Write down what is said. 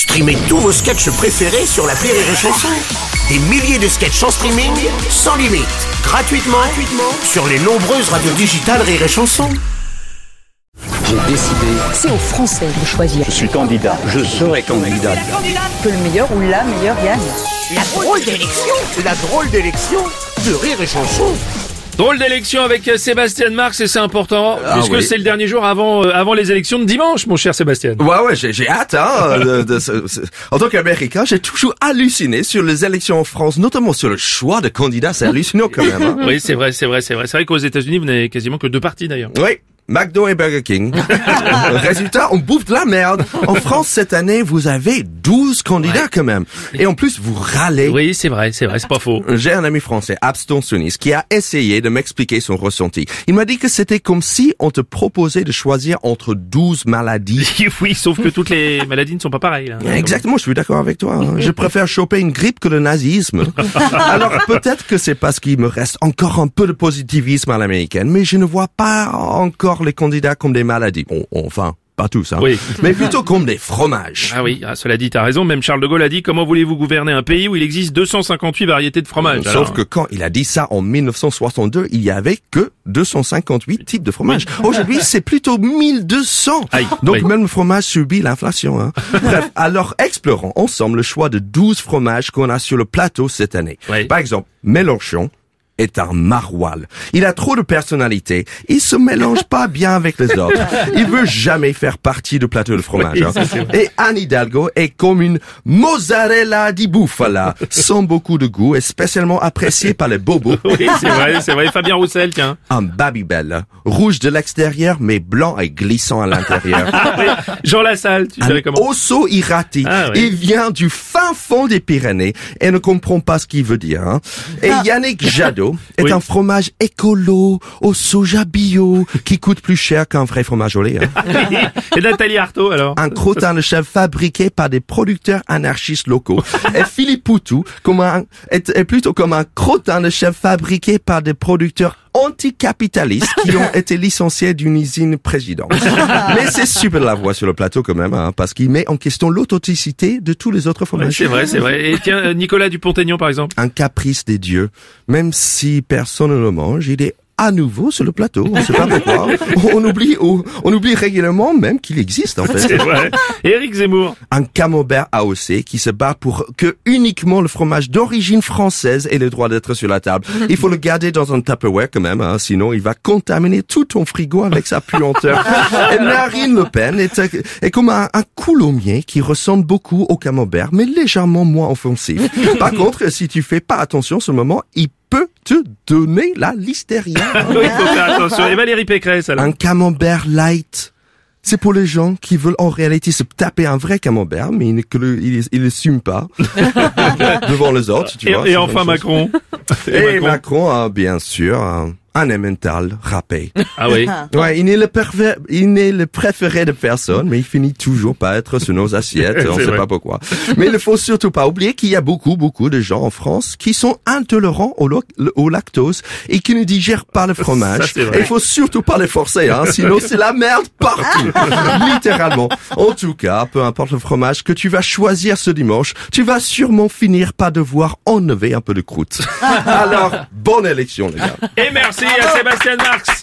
Streamez tous vos sketchs préférés sur la Rire et Chanson. Des milliers de sketchs en streaming, sans limite, gratuitement, gratuitement sur les nombreuses radios digitales Rire et Chanson. J'ai décidé, C'est aux Français de choisir. je suis candidat, je serai candidat. Que le meilleur ou la meilleure gagne. La drôle d'élection, la drôle d'élection de Rire et Chanson. Drôle d'élection avec euh, Sébastien Marx et c'est important puisque oui. c'est le dernier jour avant euh, avant les élections de dimanche, mon cher Sébastien. Ouais, ouais, j'ai, j'ai hâte, hein. de- de ce- en tant qu'Américain, j'ai toujours halluciné sur les élections en France, notamment sur le choix de candidats. C'est hallucinant quand même. Hein. Oui, c'est vrai, c'est vrai, c'est vrai. C'est vrai qu'aux États-Unis, vous n'avez quasiment que deux partis d'ailleurs. Oui. McDo et Burger King. Résultat, on bouffe de la merde. En France, cette année, vous avez 12 candidats quand même. Et en plus, vous râlez. Oui, c'est vrai, c'est vrai, c'est pas faux. J'ai un ami français, abstentionniste, qui a essayé de m'expliquer son ressenti. Il m'a dit que c'était comme si on te proposait de choisir entre 12 maladies. oui, sauf que toutes les maladies ne sont pas pareilles. Exactement, je suis d'accord avec toi. hein. Je préfère choper une grippe que le nazisme. Alors peut-être que c'est parce qu'il me reste encore un peu de positivisme à l'américaine, mais je ne vois pas encore les candidats comme des maladies. Bon, enfin, pas tous, hein. Oui. Mais plutôt comme des fromages. Ah oui, ah, cela dit, t'as raison. Même Charles de Gaulle a dit comment voulez-vous gouverner un pays où il existe 258 variétés de fromage. Sauf Alors, que quand il a dit ça en 1962, il y avait que 258 types de fromage. Aujourd'hui, c'est plutôt 1200. Aïe, Donc oui. même le fromage subit l'inflation. Hein. Bref, alors explorons ensemble le choix de 12 fromages qu'on a sur le plateau cette année. Oui. Par exemple, Mélenchon est un maroilles. Il a trop de personnalité. Il se mélange pas bien avec les autres. Il veut jamais faire partie du plateau de fromage. Oui, hein. Et Anne Hidalgo est comme une mozzarella di bufala, sans beaucoup de goût et spécialement appréciée par les bobos. oui, c'est vrai, c'est vrai. Fabien Roussel, tiens. Un Babybel, rouge de l'extérieur mais blanc et glissant à l'intérieur. Oui. Jean Lassalle, tu dirais comment? osso irati. Ah, oui. Il vient du fin fond des Pyrénées et ne comprend pas ce qu'il veut dire. hein. Et Yannick Jadot est Oui. un fromage écolo au soja bio qui coûte plus cher qu'un vrai fromage au lait. hein. Et Nathalie Arthaud, alors? Un crottin de chèvre fabriqué par des producteurs anarchistes locaux. Et Philippe Poutou comme un, est, est plutôt comme un crottin de chèvre fabriqué par des producteurs anticapitalistes qui ont été licenciés d'une usine présidente. Mais c'est super la voix sur le plateau quand même, hein, parce qu'il met en question l'authenticité de tous les autres Ouais, fromages. C'est vrai, c'est vrai. Et tiens, euh, Nicolas Dupont-Aignan, par exemple. Un caprice des dieux. Même si personne ne le mange, il est à nouveau sur le plateau. On sait pas pourquoi. On oublie, on, oublie régulièrement même qu'il existe, en fait. C'est vrai. Éric Zemmour. un camembert AOC qui se bat pour que uniquement le fromage d'origine française ait le droit d'être sur la table. Il faut le garder dans un Tupperware quand même, hein, sinon il va contaminer tout ton frigo avec sa puanteur. Et Marine Le Pen est, est comme un, un coulommier qui ressemble beaucoup au camembert, mais légèrement moins offensif. Par contre, si tu fais pas attention en ce moment, il te donner la listeria? Oui, il faut faire attention. Et Valérie Pécresse, alors. Un camembert light. C'est pour les gens qui veulent en réalité se taper un vrai camembert, mais ils ne le, ils, ils le sument pas devant les autres, tu Et, vois. et enfin. Macron. Et Macron, a bien sûr, un, un Emmental râpé. Ah oui. Ouais, il n'est le parfait, il n'est le préféré de personne, mais il finit toujours par être sur nos assiettes, on sait vrai. pas pourquoi. Mais il ne faut surtout pas oublier qu'il y a beaucoup, beaucoup de gens en France qui sont intolérants au, lactose et qui ne digèrent pas le fromage. il faut surtout pas les forcer, hein, sinon c'est la merde partout. Littéralement. En tout cas, peu importe le fromage que tu vas choisir ce dimanche, tu vas sûrement finir par devoir enlever un peu de croûte. Alors, bonne élection, les gars. Et merci à Sébastien Marx.